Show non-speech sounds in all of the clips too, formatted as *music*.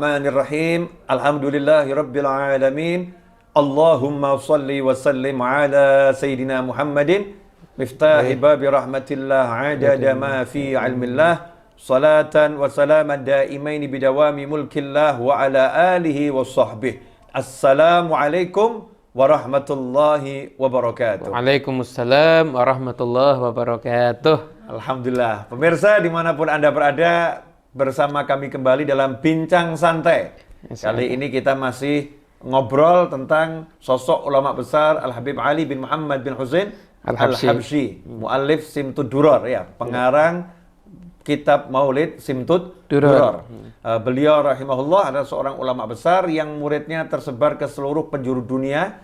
Bismillahirrahmanirrahim. Alhamdulillahirabbil alamin. Allahumma salli wa sallim ala sayyidina Muhammadin miftahi babi rahmatillah adada ma fi ilmillah salatan wa salaman daimaini bidawami mulkillah wa ala alihi wa sahbihi. Assalamualaikum warahmatullahi wabarakatuh. Waalaikumsalam warahmatullahi wabarakatuh. Alhamdulillah. Pemirsa di mana pun Anda berada, bersama kami kembali dalam Bincang Santai. Kali ini kita masih ngobrol tentang sosok ulama besar Al-Habib Ali bin Muhammad bin Husain Al-Habsyi. Al-Habsyi, muallif Simtud Duror ya, pengarang kitab Maulid Simtud Duror. Duror. Uh, beliau rahimahullah adalah seorang ulama besar yang muridnya tersebar ke seluruh penjuru dunia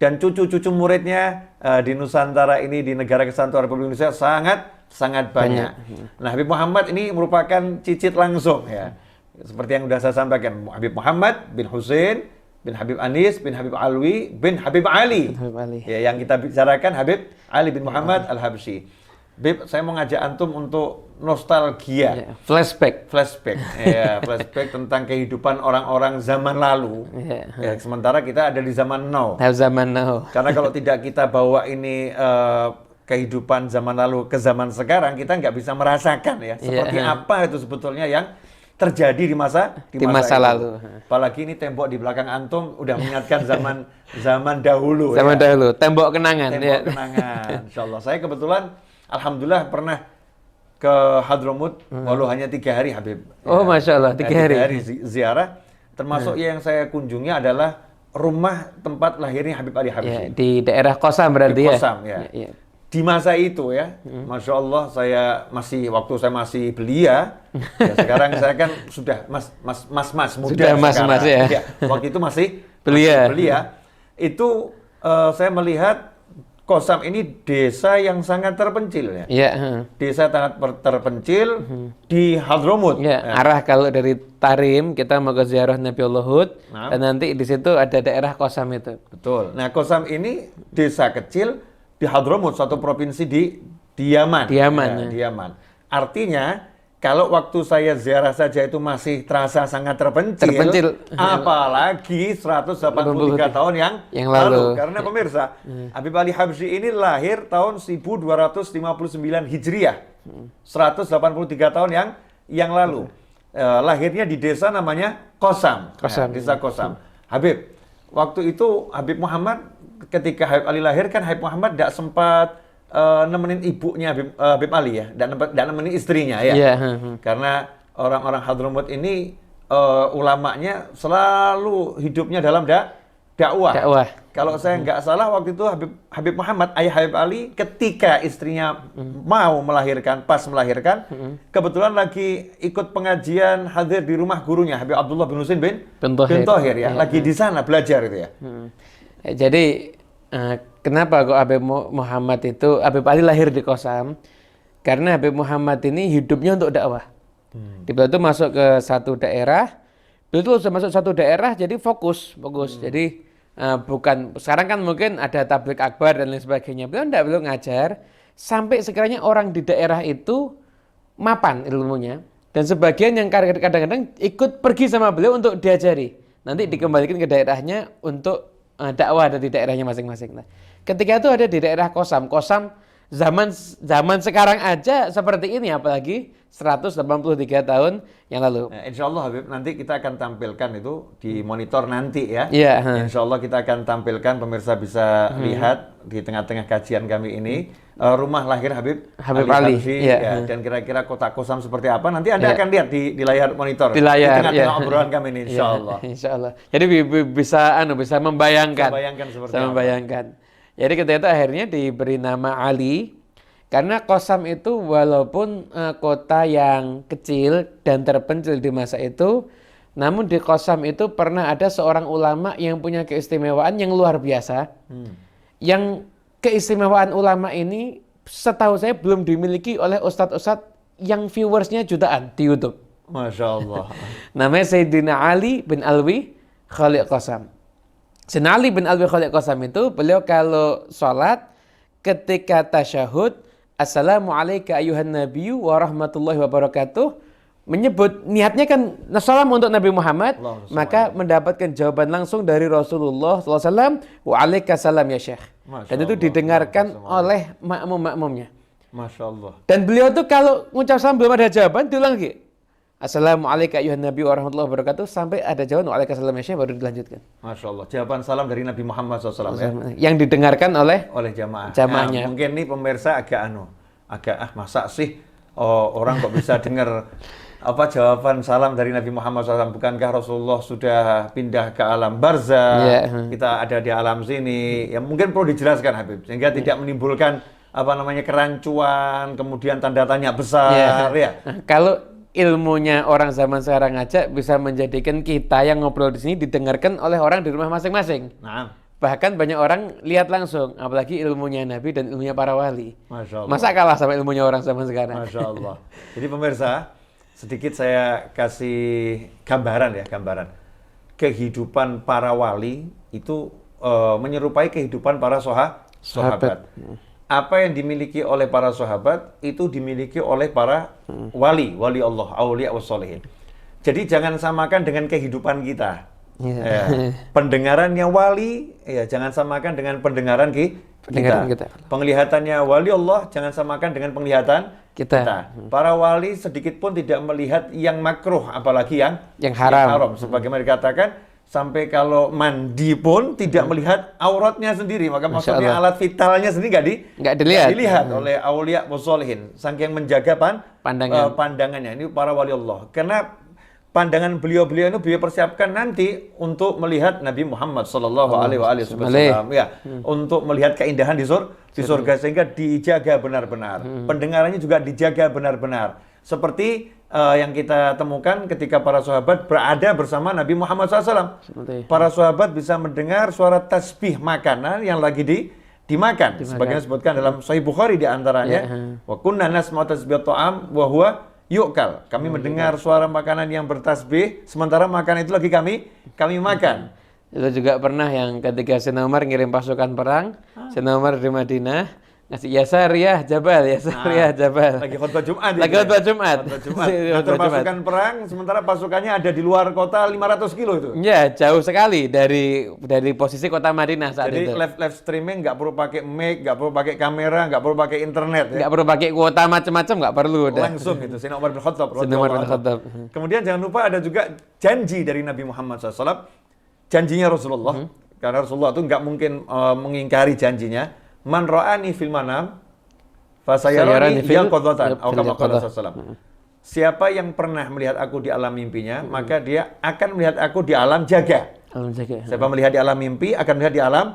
dan cucu-cucu muridnya uh, di Nusantara ini di negara kesatuan Republik Indonesia sangat sangat banyak. Nah, Habib Muhammad ini merupakan cicit langsung ya. Seperti yang sudah saya sampaikan, Habib Muhammad bin Husain bin Habib Anis bin Habib Alwi bin Habib Ali. Habib Ali. Ya, yang kita bicarakan Habib Ali bin Muhammad Al-Habsyi. Habib, saya mau ngajak antum untuk nostalgia Ya, Flashback. flashback ya *laughs* flashback tentang kehidupan orang-orang zaman lalu Ya. ya sementara kita ada di zaman now Tahu zaman now. karena kalau *laughs* tidak kita bawa ini eh, kehidupan zaman lalu ke zaman sekarang kita nggak bisa merasakan ya seperti Iya. apa itu sebetulnya yang terjadi di masa Di masa itu. lalu. apalagi ini tembok di belakang antum udah mengingatkan zaman *laughs* zaman dahulu Zaman ya. dahulu. Tembok kenangan. tembok ya. kenangan Insya Allah saya kebetulan alhamdulillah pernah ke Hadramut walau hanya tiga hari Habib Hmm. Oh, Masya Allah, Eh, tiga hari. Hmm. zi- ziarah termasuk yang saya kunjungi adalah rumah tempat lahirnya Habib Ali Ya, Habsyi di daerah Kosam berarti di ya. Kosam ya. Ya, ya. Di masa itu ya, Hmm. masya Allah saya masih waktu saya masih belia, *laughs* ya sekarang saya kan sudah mas mas mas mas muda Sudah mas-mas sekarang. ya. Waktu itu masih Belia. masih belia. Itu eh, saya melihat Kosam ini desa yang sangat terpencil ya. Iya. Desa sangat terpencil di Hadramut. Ya, arah kalau dari Tarim kita mau ke ziarah Nabi Allah Hud Nah. dan nanti di situ ada daerah Kosam itu. Betul. Nah, Kosam ini desa kecil di Hadramut, suatu provinsi di di Yaman. Di Yaman, Ya, ya. di Yaman. Artinya, kalau waktu saya ziarah saja itu masih terasa sangat terpencil, Terpencil. apalagi 183 tahun yang, Yang lalu. Karena pemirsa, Habib Ali Habsyi ini lahir tahun 1259 Hijriah. 183 tahun yang yang lalu. Eh, lahirnya di desa namanya Kosam. Kosam. Ya, desa Kosam. Habib, waktu itu Habib Muhammad ketika Habib Ali lahir kan Habib Muhammad tidak sempat eh, nemenin ibunya Habib, eh, Habib Ali ya, dan tidak nemenin istrinya ya. Iya, heeh. Karena orang-orang Hadramut ini eh, ulamanya selalu hidupnya dalam da dakwah. Dakwah. Kalau saya nggak salah waktu itu Habib, Habib Muhammad, ayah Habib Ali, ketika istrinya mau melahirkan, pas melahirkan, kebetulan lagi ikut pengajian hadir di rumah gurunya Habib Abdullah bin Husain bin, Bin. Thohir ya, Iya. lagi di sana belajar itu ya. Hmm. Jadi eh, kenapa kok Habib Mu- Muhammad itu Habib Ali lahir di Kosam? Karena Habib Muhammad ini hidupnya untuk dakwah. Di beliau itu masuk ke satu daerah, beliau itu sudah masuk satu daerah jadi fokus, fokus. Jadi eh, bukan sekarang kan mungkin ada tablik akbar dan lain sebagainya. Beliau enggak beliau ngajar sampai sekiranya orang di daerah itu mapan ilmunya dan sebagian yang kadang-kadang ikut pergi sama beliau untuk diajari nanti dikembalikan ke daerahnya untuk eh, dakwah dari daerahnya masing-masing. Nah, ketika itu ada di daerah Kosam. Kosam zaman zaman sekarang aja seperti ini apalagi 183 tahun yang lalu Nah, insya Allah Habib, nanti kita akan tampilkan itu di monitor nanti ya. Iya, ha. Insya Allah kita akan tampilkan, pemirsa bisa Hmm. lihat di tengah-tengah kajian kami ini, eh, rumah lahir Habib, Habib Ali, Habsyi, iya. ya, dan kira-kira kota Kosam seperti apa, nanti Anda akan lihat di, di layar monitor. di layar tengah-tengah ya. obrolan kami ini, insya Iya, Allah. insya Allah jadi bi- bi- bisa anu bisa membayangkan Bisa bayangkan seperti Bisa apa. Jadi ketika itu akhirnya diberi nama Ali karena Kosam itu walaupun eh, kota yang kecil dan terpencil di masa itu namun di Kosam itu pernah ada seorang ulama yang punya keistimewaan yang luar biasa Hmm. yang keistimewaan ulama ini setahu saya belum dimiliki oleh ustadz-ustadz yang viewersnya jutaan di YouTube Masya Allah. Namanya Sayyidina Ali bin Alwi Khaliq Qasam. Sayyidina Ali bin Alwi Khaliq Qasam itu beliau kalau sholat ketika tasyahud Assalamualaikum ayuhan nabiyyu wa rahmatullahi wabarakatuh menyebut niatnya kan salam untuk Nabi Muhammad, Allahumma maka mendapatkan jawaban langsung dari Rasulullah SAW, wa salam ya Syekh. Masya Dan itu Allah. didengarkan Allahumma oleh makmum-makmumnya. Masya Allah. Dan beliau tuh kalau ngucap salam belum ada jawaban, diulang lagi. Assalamualaikum ayuhan Nabi warahmatullahi wabarakatuh sampai ada jawaban waalaikumsalam ya Syekh baru dilanjutkan. Masya Allah. Jawaban salam dari Nabi Muhammad SAW ya. Yang didengarkan oleh oleh jamaah. Jamaahnya. Nah, mungkin nih pemirsa agak anu, agak ah masa sih oh, orang kok bisa *laughs* dengar apa jawaban salam dari Nabi Muhammad SAW? Bukankah Rasulullah sudah pindah ke alam barzah? Iya. Kita ada di alam sini. Ya mungkin perlu dijelaskan Habib sehingga tidak menimbulkan apa namanya kerancuan, kemudian tanda tanya besar ya. Nah, kalau ilmunya orang zaman sekarang aja bisa menjadikan kita yang ngobrol di sini didengarkan oleh orang di rumah masing-masing. Nah, Bahkan banyak orang lihat langsung, apalagi ilmunya Nabi dan ilmunya para wali. Masya Allah. Masa kalah sama ilmunya orang zaman sekarang? Masya Allah. Jadi pemirsa, sedikit saya kasih gambaran ya, gambaran. Kehidupan para wali itu eh, menyerupai kehidupan para soha, sahabat. Apa yang dimiliki oleh para sahabat itu dimiliki oleh para wali, wali Allah, aulia wassolihin. Jadi jangan samakan dengan kehidupan kita. Iya. Ya. *laughs* Pendengarannya wali, ya jangan samakan dengan pendengaran ki- Pendengaran kita. Penglihatannya wali Allah jangan samakan dengan penglihatan Kita. Para wali sedikit pun tidak melihat yang makruh, apalagi yang Yang haram. Sebagaimana dikatakan, sampai kalau mandi pun tidak melihat auratnya sendiri. Maka Masya maksudnya Allah. alat vitalnya sendiri nggak di, Nggak dilihat. dilihat oleh aulia wassolihin. Saking menjaga pan, Pandangan. eh, pandangannya. Ini para wali Allah. Karena pandangan beliau-beliau itu beliau persiapkan nanti untuk melihat Nabi Muhammad Shallallahu Alaihi Wasallam ya untuk melihat keindahan di sur di surga sehingga dijaga benar-benar pendengarannya juga dijaga benar-benar seperti eh, yang kita temukan ketika para sahabat berada bersama Nabi Muhammad SAW Seperti- para sahabat bisa mendengar suara tasbih makanan yang lagi di dimakan sebagaimana disebutkan dalam Sahih Bukhari di antaranya Ya. wa kunna nasma'u tasbih ta'am wa huwa yu'kal. Kami mendengar suara makanan yang bertasbih sementara makanan itu lagi kami kami makan. Itu juga pernah yang ketika Sayyidina Umar ngirim pasukan perang, Ah. Sayyidina Umar di Madinah, ngasih Yasar ya Jabal, Yasar ya Jabal. Lagi khutbah Jumat. Lagi itu khutbah Jumat. *laughs* Khutbah Jumat. Ngatur Jumat. pasukan perang sementara pasukannya ada di luar kota 500 kilo itu. Ya, jauh sekali dari dari posisi kota Madinah saat Jadi itu. live live streaming nggak perlu pakai mic, nggak perlu pakai kamera, nggak perlu pakai internet ya. Nggak perlu pakai kuota macam-macam, nggak perlu udah. Langsung gitu. Sayyidina Umar bin Khattab. Sayyidina Umar bin radhiyallahu Khattab. anhu. *laughs* Kemudian jangan lupa ada juga janji dari Nabi Muhammad SAW. Janjinya Rasulullah. Mhm. Karena Rasulullah itu nggak mungkin eh, mengingkari janjinya. Man ra'ani fil manam Fasayarani yaqadatan. Atau kama qala sallallahu wasallam. Siapa yang pernah melihat aku di alam mimpinya, Mhm. maka dia akan melihat aku di alam jaga. Alam jaga. Siapa melihat di alam mimpi akan melihat di alam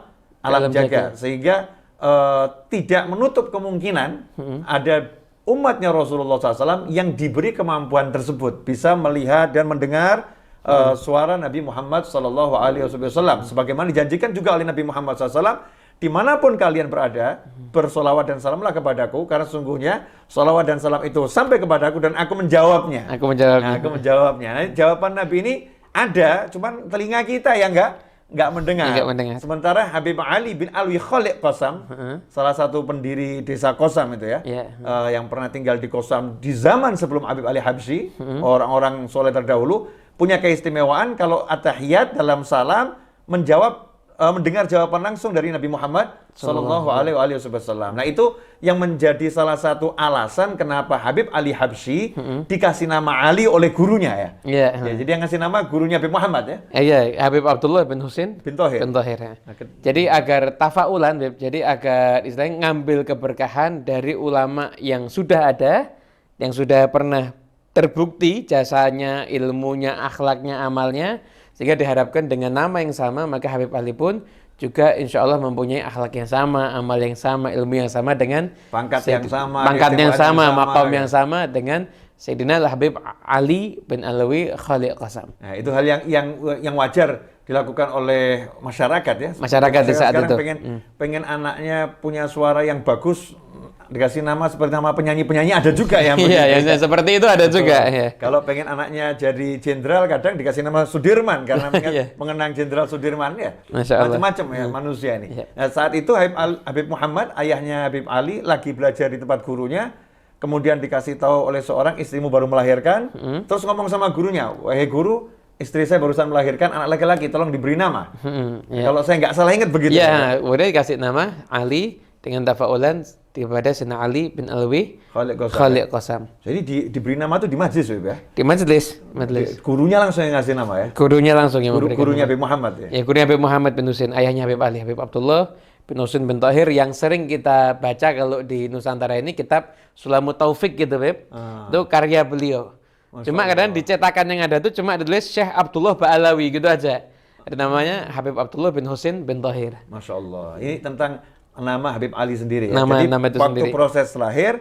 alam, Alam jaga. jaga. Sehingga eh, tidak menutup kemungkinan Hmm. ada umatnya Rasulullah SAW yang diberi kemampuan tersebut bisa melihat dan mendengar Hmm. suara Nabi Muhammad Wasallam. Sebagaimana dijanjikan juga oleh Nabi Muhammad SAW, di mana pun kalian berada, bersolawat dan salamlah kepadaku, karena sungguhnya solawat dan salam itu sampai kepadaku dan aku menjawabnya. Aku menjawab. Nah, aku menjawabnya. Nah, jawaban Nabi ini ada, cuman telinga kita yang enggak nggak mendengar. Nggak mendengar. Sementara Habib Ali bin Alwi Khalid Qasam, salah satu pendiri desa Qasam itu ya, Iya. eh, yang pernah tinggal di Qasam di zaman sebelum Habib Ali Habsyi, orang-orang soleh terdahulu punya keistimewaan kalau atahiyat dalam salam menjawab eh, mendengar jawaban langsung dari Nabi Muhammad Sallallahu Alaihi Wasallam. Nah itu yang menjadi salah satu alasan kenapa Habib Ali Habsyi dikasih nama Ali oleh gurunya ya. Iya. Ya, jadi yang ngasih nama gurunya Habib Muhammad ya. Eh, Iya, Habib Abdullah bin Husin Bin Thohir. bin Thohir, ya. Nah, Jadi agar tafaulan, jadi agar istilahnya ngambil keberkahan dari ulama yang sudah ada, yang sudah pernah terbukti jasanya, ilmunya, akhlaknya, amalnya, sehingga diharapkan dengan nama yang sama maka Habib Ali pun juga insya Allah mempunyai akhlak yang sama, amal yang sama, ilmu yang sama dengan Pangkat yang sama, pangkat yang keistimewaan sama, yang sama, maqam ya. yang sama dengan Sayyidina Habib Ali bin Alawi Khalid Qasam. Nah, itu hal yang yang yang wajar dilakukan oleh masyarakat ya. Masyarakat di saat itu. pengen pengen anaknya punya suara yang bagus dikasih nama seperti nama penyanyi-penyanyi ada juga yang *laughs* begitu. Iya, ya, seperti itu ada juga. ya. Kalau pengen anaknya jadi jenderal kadang dikasih nama Sudirman karena *laughs* Iya. mengenang jenderal Sudirman ya. Macam-macam ya manusia ini. Iya. Nah, saat itu Habib, Al- Habib Muhammad ayahnya Habib Ali lagi belajar di tempat gurunya kemudian dikasih tahu oleh seorang istrimu baru melahirkan, Hmm. terus ngomong sama gurunya, wahai guru, istri saya barusan melahirkan anak laki-laki, tolong diberi nama. Hmm, ya. Kalau saya nggak salah ingat begitu. Ya, kemudian dikasih nama Ali dengan tafaulan kepada Sayyidina Ali bin Alwi Khalid Qasam. Khalid Qasam. Jadi di, diberi nama tuh di majlis ya. Di majelis, majelis. Gurunya langsung yang ngasih nama ya. Gurunya langsung yang Guru, memberikan gurunya. Habib Muhammad ya. Ya, gurunya Habib Muhammad bin Husin, ayahnya Habib Ali, Habib Abdullah bin Husin bin Tahir yang sering kita baca kalau di Nusantara ini kitab Sulamut Taufik gitu, Habib. Ah. Itu karya beliau. Cuma kadang dicetakan yang ada tuh cuma ada tulis Syekh Abdullah Ba'alawi gitu aja. Ada namanya Habib Abdullah bin Husin bin Tahir. Masya Allah. Ini tentang nama Habib Ali sendiri ya. Nama- Jadi nama itu waktu sendiri. proses lahir,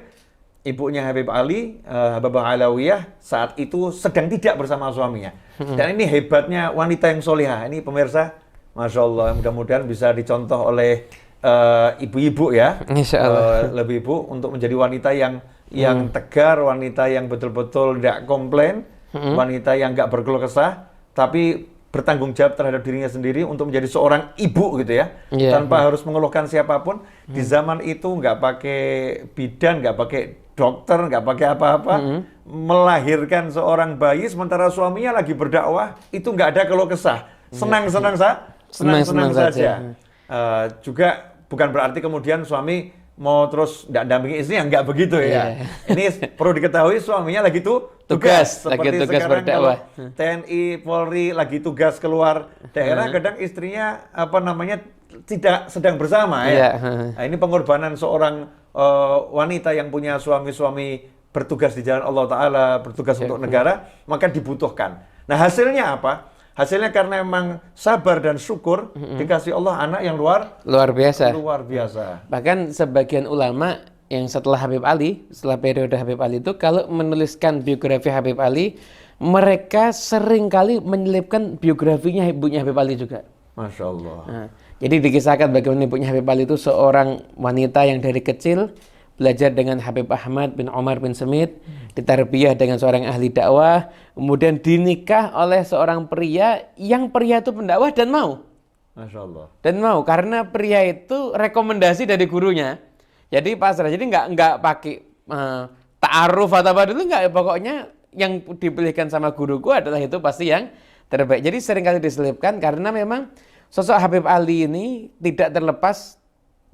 ibunya Habib Ali, eh, Habibah Alawiyah, saat itu sedang tidak bersama suaminya. Hmm. Dan ini hebatnya wanita yang solihah. Ini pemirsa, Masya Allah, mudah-mudahan bisa dicontoh oleh eh, ibu-ibu ya. Insya Allah. Eh, lebih ibu untuk menjadi wanita yang yang tegar, wanita yang betul-betul tidak komplain, Hmm. wanita yang nggak berkeluh kesah, tapi bertanggung jawab terhadap dirinya sendiri untuk menjadi seorang ibu gitu ya, Iya, tanpa harus mengeluhkan siapa pun. Di zaman itu nggak pakai bidan, nggak pakai dokter, nggak pakai apa-apa, melahirkan seorang bayi sementara suaminya lagi berdakwah, itu nggak ada keluh kesah, senang-senang sa, senang-senang saja. saja. Eh, juga bukan berarti kemudian suami mau terus nggak dampingi istrinya nggak begitu ya. Iya. Ini perlu diketahui suaminya lagi tuh Tugas, lagi Seperti tugas sekarang berdakwah. kalau TNI, Polri lagi tugas keluar daerah, Hmm. kadang istrinya apa namanya tidak sedang bersama ya. hmm. Nah, ini pengorbanan seorang eh, wanita yang punya suami-suami bertugas di jalan Allah Taala, bertugas Iya, untuk negara, maka dibutuhkan. Nah hasilnya apa? Hasilnya karena memang sabar dan syukur Hmm. dikasih Allah anak yang luar Luar biasa. luar biasa. Bahkan sebagian ulama yang setelah Habib Ali, setelah periode Habib Ali itu kalau menuliskan biografi Habib Ali, mereka sering kali menyelipkan biografinya ibunya Habib Ali juga. Masya Allah. Nah, jadi dikisahkan bagaimana ibunya Habib Ali itu seorang wanita yang dari kecil belajar dengan Habib Ahmad bin Omar bin Semit, ditarbiyah dengan seorang ahli dakwah, kemudian dinikah oleh seorang pria yang pria itu pendakwah dan mau. Masya Allah. Dan mau karena pria itu rekomendasi dari gurunya. Jadi pasrah. Jadi nggak nggak pakai eh, ta'aruf atau apa dulu nggak. Pokoknya yang dipilihkan sama guruku adalah itu pasti yang terbaik. Jadi sering kali diselipkan karena memang sosok Habib Ali ini tidak terlepas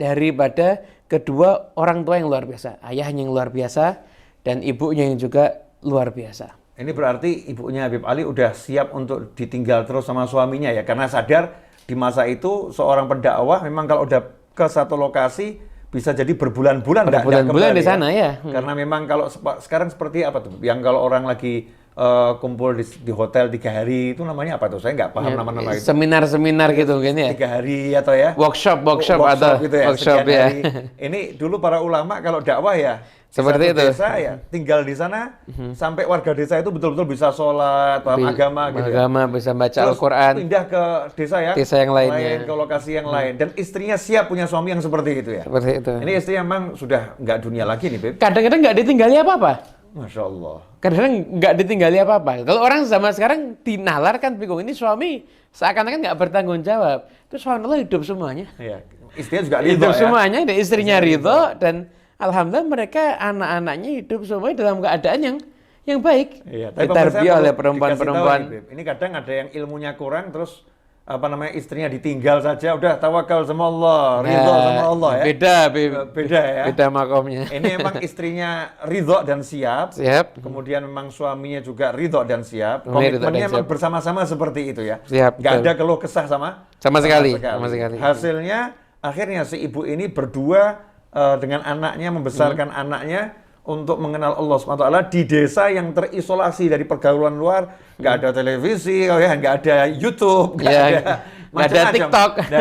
daripada kedua orang tua yang luar biasa. Ayahnya yang luar biasa dan ibunya yang juga luar biasa. Ini berarti ibunya Habib Ali udah siap untuk ditinggal terus sama suaminya ya, karena sadar di masa itu seorang pendakwah memang kalau udah ke satu lokasi bisa jadi berbulan-bulan Berbulan-bulan di sana ya. Karena memang kalau sepa- sekarang seperti apa tuh? Yang kalau orang lagi eh, kumpul di, di hotel tiga hari itu namanya apa tuh? Saya nggak paham nama-nama itu. Seminar-seminar gitu mungkin ya. Tiga hari atau ya? Workshop, workshop, atau gitu ya, workshop ya. hari. Ini dulu para ulama kalau dakwah ya di Seperti satu itu. Desa ya, tinggal di sana sampai warga desa itu betul-betul bisa sholat, paham Bi- agama gitu. ya. agama, bisa baca Terus Al-Quran. Pindah ke desa ya. Desa yang lainnya. ke lokasi yang lain. Dan istrinya siap punya suami yang seperti itu ya. Seperti itu. Ini istrinya memang sudah nggak dunia lagi nih, Beb. Kadang-kadang nggak ditinggali apa-apa. Masya Allah. Kadang-kadang nggak ditinggali apa-apa. Kalau orang zaman sekarang dinalar kan bingung. Ini suami seakan-akan nggak bertanggung jawab. Itu subhanallah hidup semuanya. Iya. Istrinya juga ridho hidup ya. semuanya, dan istrinya ridho dan alhamdulillah mereka anak-anaknya hidup semuanya dalam keadaan yang yang baik. Iya, tapi oleh perempuan-perempuan. Ini kadang ada yang ilmunya kurang terus apa namanya istrinya ditinggal saja udah tawakal sama Allah, ridho Nah, sama Allah ya. Beda, Beb. Beda ya. Beda makomnya. Ini memang *laughs* istrinya ridho dan siap. Siap. Kemudian memang suaminya juga ridho dan siap. Komitmennya memang bersama-sama seperti itu ya. Siap, Nggak ada keluh kesah sama Sama sekali, sama sekali. Hasilnya akhirnya si ibu ini berdua eh, dengan anaknya membesarkan Hmm. anaknya untuk mengenal Allah SWT di desa yang terisolasi dari pergaulan luar, nggak ada televisi, oh ya, nggak ada YouTube, nggak Ya, ada nggak *laughs* ada. TikTok. nggak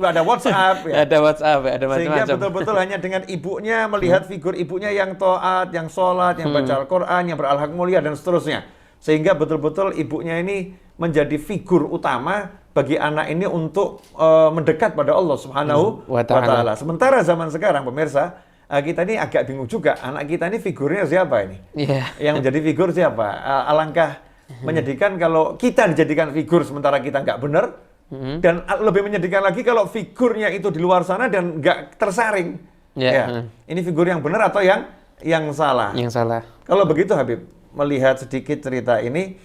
ada, *laughs* ada WhatsApp, ya. Ada WhatsApp, ada Sehingga macam-macam. Hmm. betul-betul hanya dengan ibunya melihat figur ibunya yang taat, yang sholat, yang baca Al-Quran, yang berakhlak mulia dan seterusnya. Sehingga betul-betul ibunya ini menjadi figur utama bagi anak ini untuk eh, mendekat pada Allah Subhanahu Hmm, wa ta'ala. Sementara zaman sekarang pemirsa, kita ini agak bingung juga. Anak kita ini figurnya siapa ini? Iya. Yang menjadi figur siapa? Eh, alangkah menyedihkan kalau kita dijadikan figur sementara kita nggak benar. Hmm. Dan a- lebih menyedihkan lagi kalau figurnya itu di luar sana dan nggak tersaring. Ya, Ya. hmm. Ini figur yang benar atau yang yang salah. Yang salah. Kalau begitu Habib, melihat sedikit cerita ini,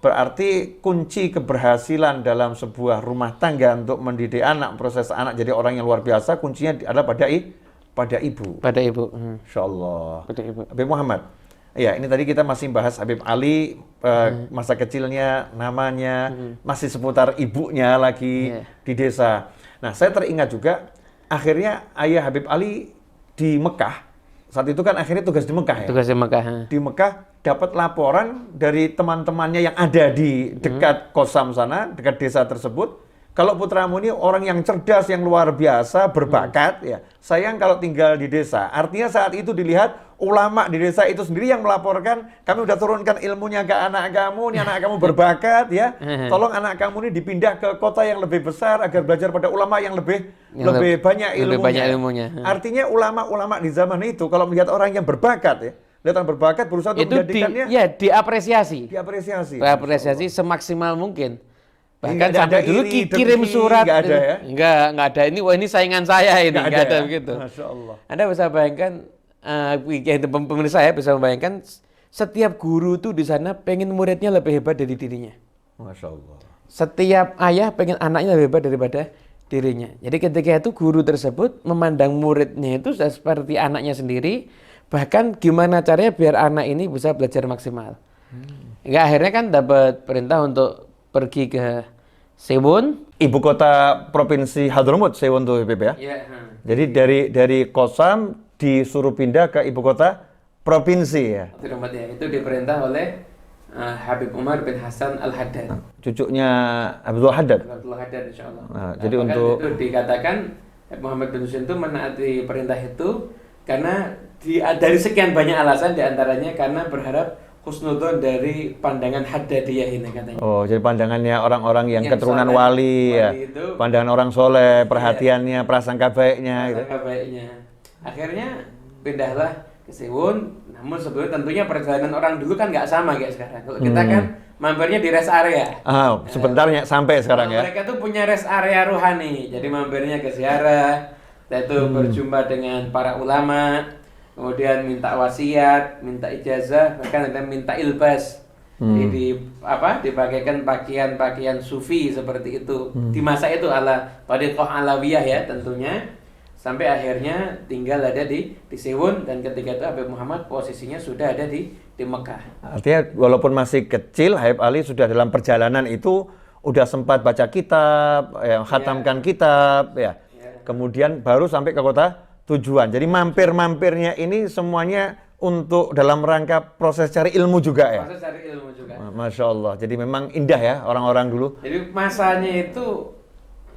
berarti kunci keberhasilan dalam sebuah rumah tangga untuk mendidik anak, proses anak jadi orang yang luar biasa, kuncinya adalah pada i, pada ibu. Pada ibu. Hmm. Insya Allah. Pada ibu. Habib Muhammad. Ya, ini tadi kita masih bahas Habib Ali, eh, masa kecilnya, namanya, masih seputar ibunya lagi Iya. di desa. Nah, saya teringat juga, akhirnya ayah Habib Ali di Mekah, saat itu kan akhirnya tugas di Mekah ya? Tugasnya Mekah. ha. Di Mekah dapat laporan dari teman-temannya yang ada di dekat Kosam sana, dekat desa tersebut, kalau putramu ini orang yang cerdas, yang luar biasa, berbakat, ya. Sayang kalau tinggal di desa. Artinya saat itu dilihat ulama di desa itu sendiri yang melaporkan, kami udah turunkan ilmunya ke anak kamu, nih anak kamu berbakat, ya. *laughs* Tolong anak kamu ini dipindah ke kota yang lebih besar agar belajar pada ulama yang lebih Yang lebih leb- banyak lebih ilmunya. banyak ilmunya. *laughs* Artinya ulama-ulama di zaman itu kalau melihat orang yang berbakat, ya, lihat orang berbakat berusaha untuk Itu di, menjadikannya ya diapresiasi. diapresiasi. Apresiasi semaksimal mungkin. Bahkan nggak ada- sampai ada dulu iri, ki- kirim dengki, surat. nggak ada ya? Enggak, enggak ada. Ini wah ini saingan saya ini, Nggak enggak ada, ya? begitu. Masya Allah. Anda bisa bayangkan itu pem- pemirsa saya bisa membayangkan setiap guru tuh di sana pengen muridnya lebih hebat dari dirinya. Masya Allah. Setiap ayah pengen anaknya lebih hebat daripada dirinya. Jadi ketika itu guru tersebut memandang muridnya itu seperti anaknya sendiri, bahkan gimana caranya biar anak ini bisa belajar maksimal. Hingga akhirnya kan dapat perintah untuk pergi ke Sewon. Ibu kota provinsi Hadramut, Sewon tuh Habib ya. Iya. Jadi dari dari Kosam disuruh pindah ke ibu kota provinsi ya. Tempat ya itu diperintah oleh eh, Habib Umar bin Hasan Al Haddad. Cucunya Abdul Haddad. Abdullah Haddad insya Allah. Nah, jadi untuk- itu dikatakan Muhammad bin Husain itu menaati perintah itu karena di, dari sekian banyak alasan di antaranya karena berharap husnudon dari pandangan Haddadiyah ini katanya. Oh, jadi pandangannya orang-orang yang, Yang keturunan soleh. wali, ya. Wali itu- Pandangan orang soleh, perhatiannya, prasangka baiknya gitu. Alangkah baiknya. Akhirnya pindahlah ke Sewon. Namun sebelumnya tentunya perjalanan orang dulu kan nggak sama kayak sekarang. Kalau kita Hmm. kan mampirnya di rest area. Ah, sebentarnya sampai sekarang ya. Mereka tuh punya rest area rohani. Jadi mampirnya ke ziarah, yaitu Hmm. berjumpa dengan para ulama, kemudian minta wasiat, minta ijazah, bahkan ada minta ilbas. Hmm. Jadi di apa dipakaikan pakaian-pakaian sufi seperti itu. Hmm. Di masa itu ala Tariqah Alawiyah ya tentunya. Sampai akhirnya tinggal ada di di Sewon dan ketika itu Habib Muhammad posisinya sudah ada di di Mekah. Artinya walaupun masih kecil, Habib Ali sudah dalam perjalanan itu udah sempat baca kitab, ya, khatamkan kitab, ya. Ya. Kemudian baru sampai ke kota tujuan. Jadi mampir-mampirnya ini semuanya untuk dalam rangka proses cari ilmu juga ya. Proses cari ilmu juga. Masya Allah. Jadi memang indah ya orang-orang dulu. Jadi masanya itu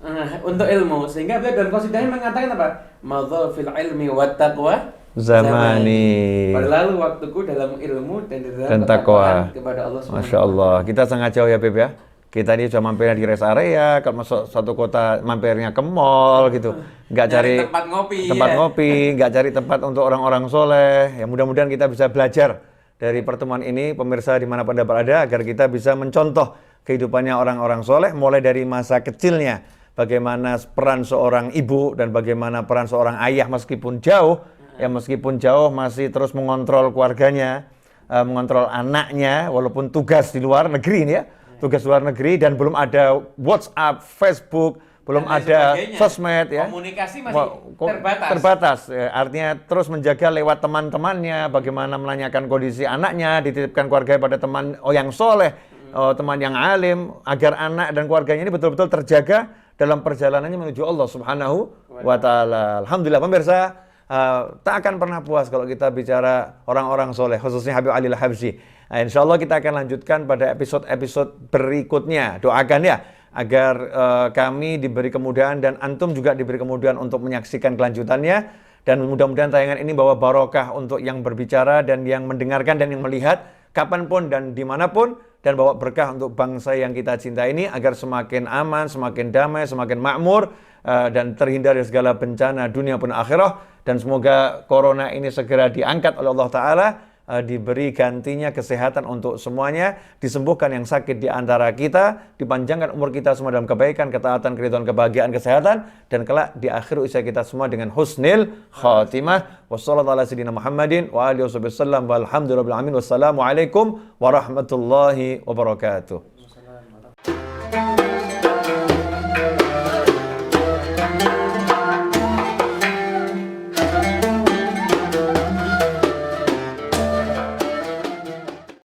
eh, untuk ilmu sehingga beliau dalam qasidahnya mengatakan apa? Madha fil ilmi wa taqwa Zamani. Berlalu waktuku dalam ilmu dan dalam Dan takwa. kepada Allah Subhanahu Masya Allah. Kita sangat jauh ya Beb ya. Kita ini cuma mampirnya di rest area, kalau masuk satu kota mampirnya ke mall gitu. Nggak cari tempat ngopi, tempat ya. ngopi, nggak cari tempat untuk orang-orang soleh. Ya mudah-mudahan kita bisa belajar dari pertemuan ini, pemirsa di mana pun Anda berada, agar kita bisa mencontoh kehidupannya orang-orang soleh, mulai dari masa kecilnya. Bagaimana peran seorang ibu dan bagaimana peran seorang ayah meskipun jauh, ya meskipun jauh masih terus mengontrol keluarganya, eh, mengontrol anaknya, walaupun tugas di luar negeri ini ya, tugas luar negeri dan belum ada WhatsApp, Facebook, belum ada sosmed ya. Komunikasi masih terbatas. terbatas. Ya, artinya terus menjaga lewat teman-temannya, bagaimana menanyakan kondisi anaknya, dititipkan keluarga pada teman oh yang soleh, oh, teman yang alim, agar anak dan keluarganya ini betul-betul terjaga dalam perjalanannya menuju Allah Subhanahu wa Ta'ala. Alhamdulillah, pemirsa. Uh, tak akan pernah puas kalau kita bicara orang-orang soleh, khususnya Habib Ali Al-Habsyi. Nah, insya Allah kita akan lanjutkan pada episode-episode berikutnya. Doakan ya, agar uh, kami diberi kemudahan dan antum juga diberi kemudahan untuk menyaksikan kelanjutannya. Dan mudah-mudahan tayangan ini bawa barokah untuk yang berbicara dan yang mendengarkan dan yang melihat kapan pun dan di mana pun dan bawa berkah untuk bangsa yang kita cinta ini agar semakin aman, semakin damai, semakin makmur uh, dan terhindar dari segala bencana dunia pun akhirah dan semoga corona ini segera diangkat oleh Allah Ta'ala eh, diberi gantinya kesehatan untuk semuanya, disembuhkan yang sakit di antara kita, dipanjangkan umur kita semua dalam kebaikan, ketaatan, keridhaan, kebahagiaan, kesehatan, dan kelak di akhir usia kita semua dengan husnil khatimah. Wassalamualaikum warahmatullahi wabarakatuh.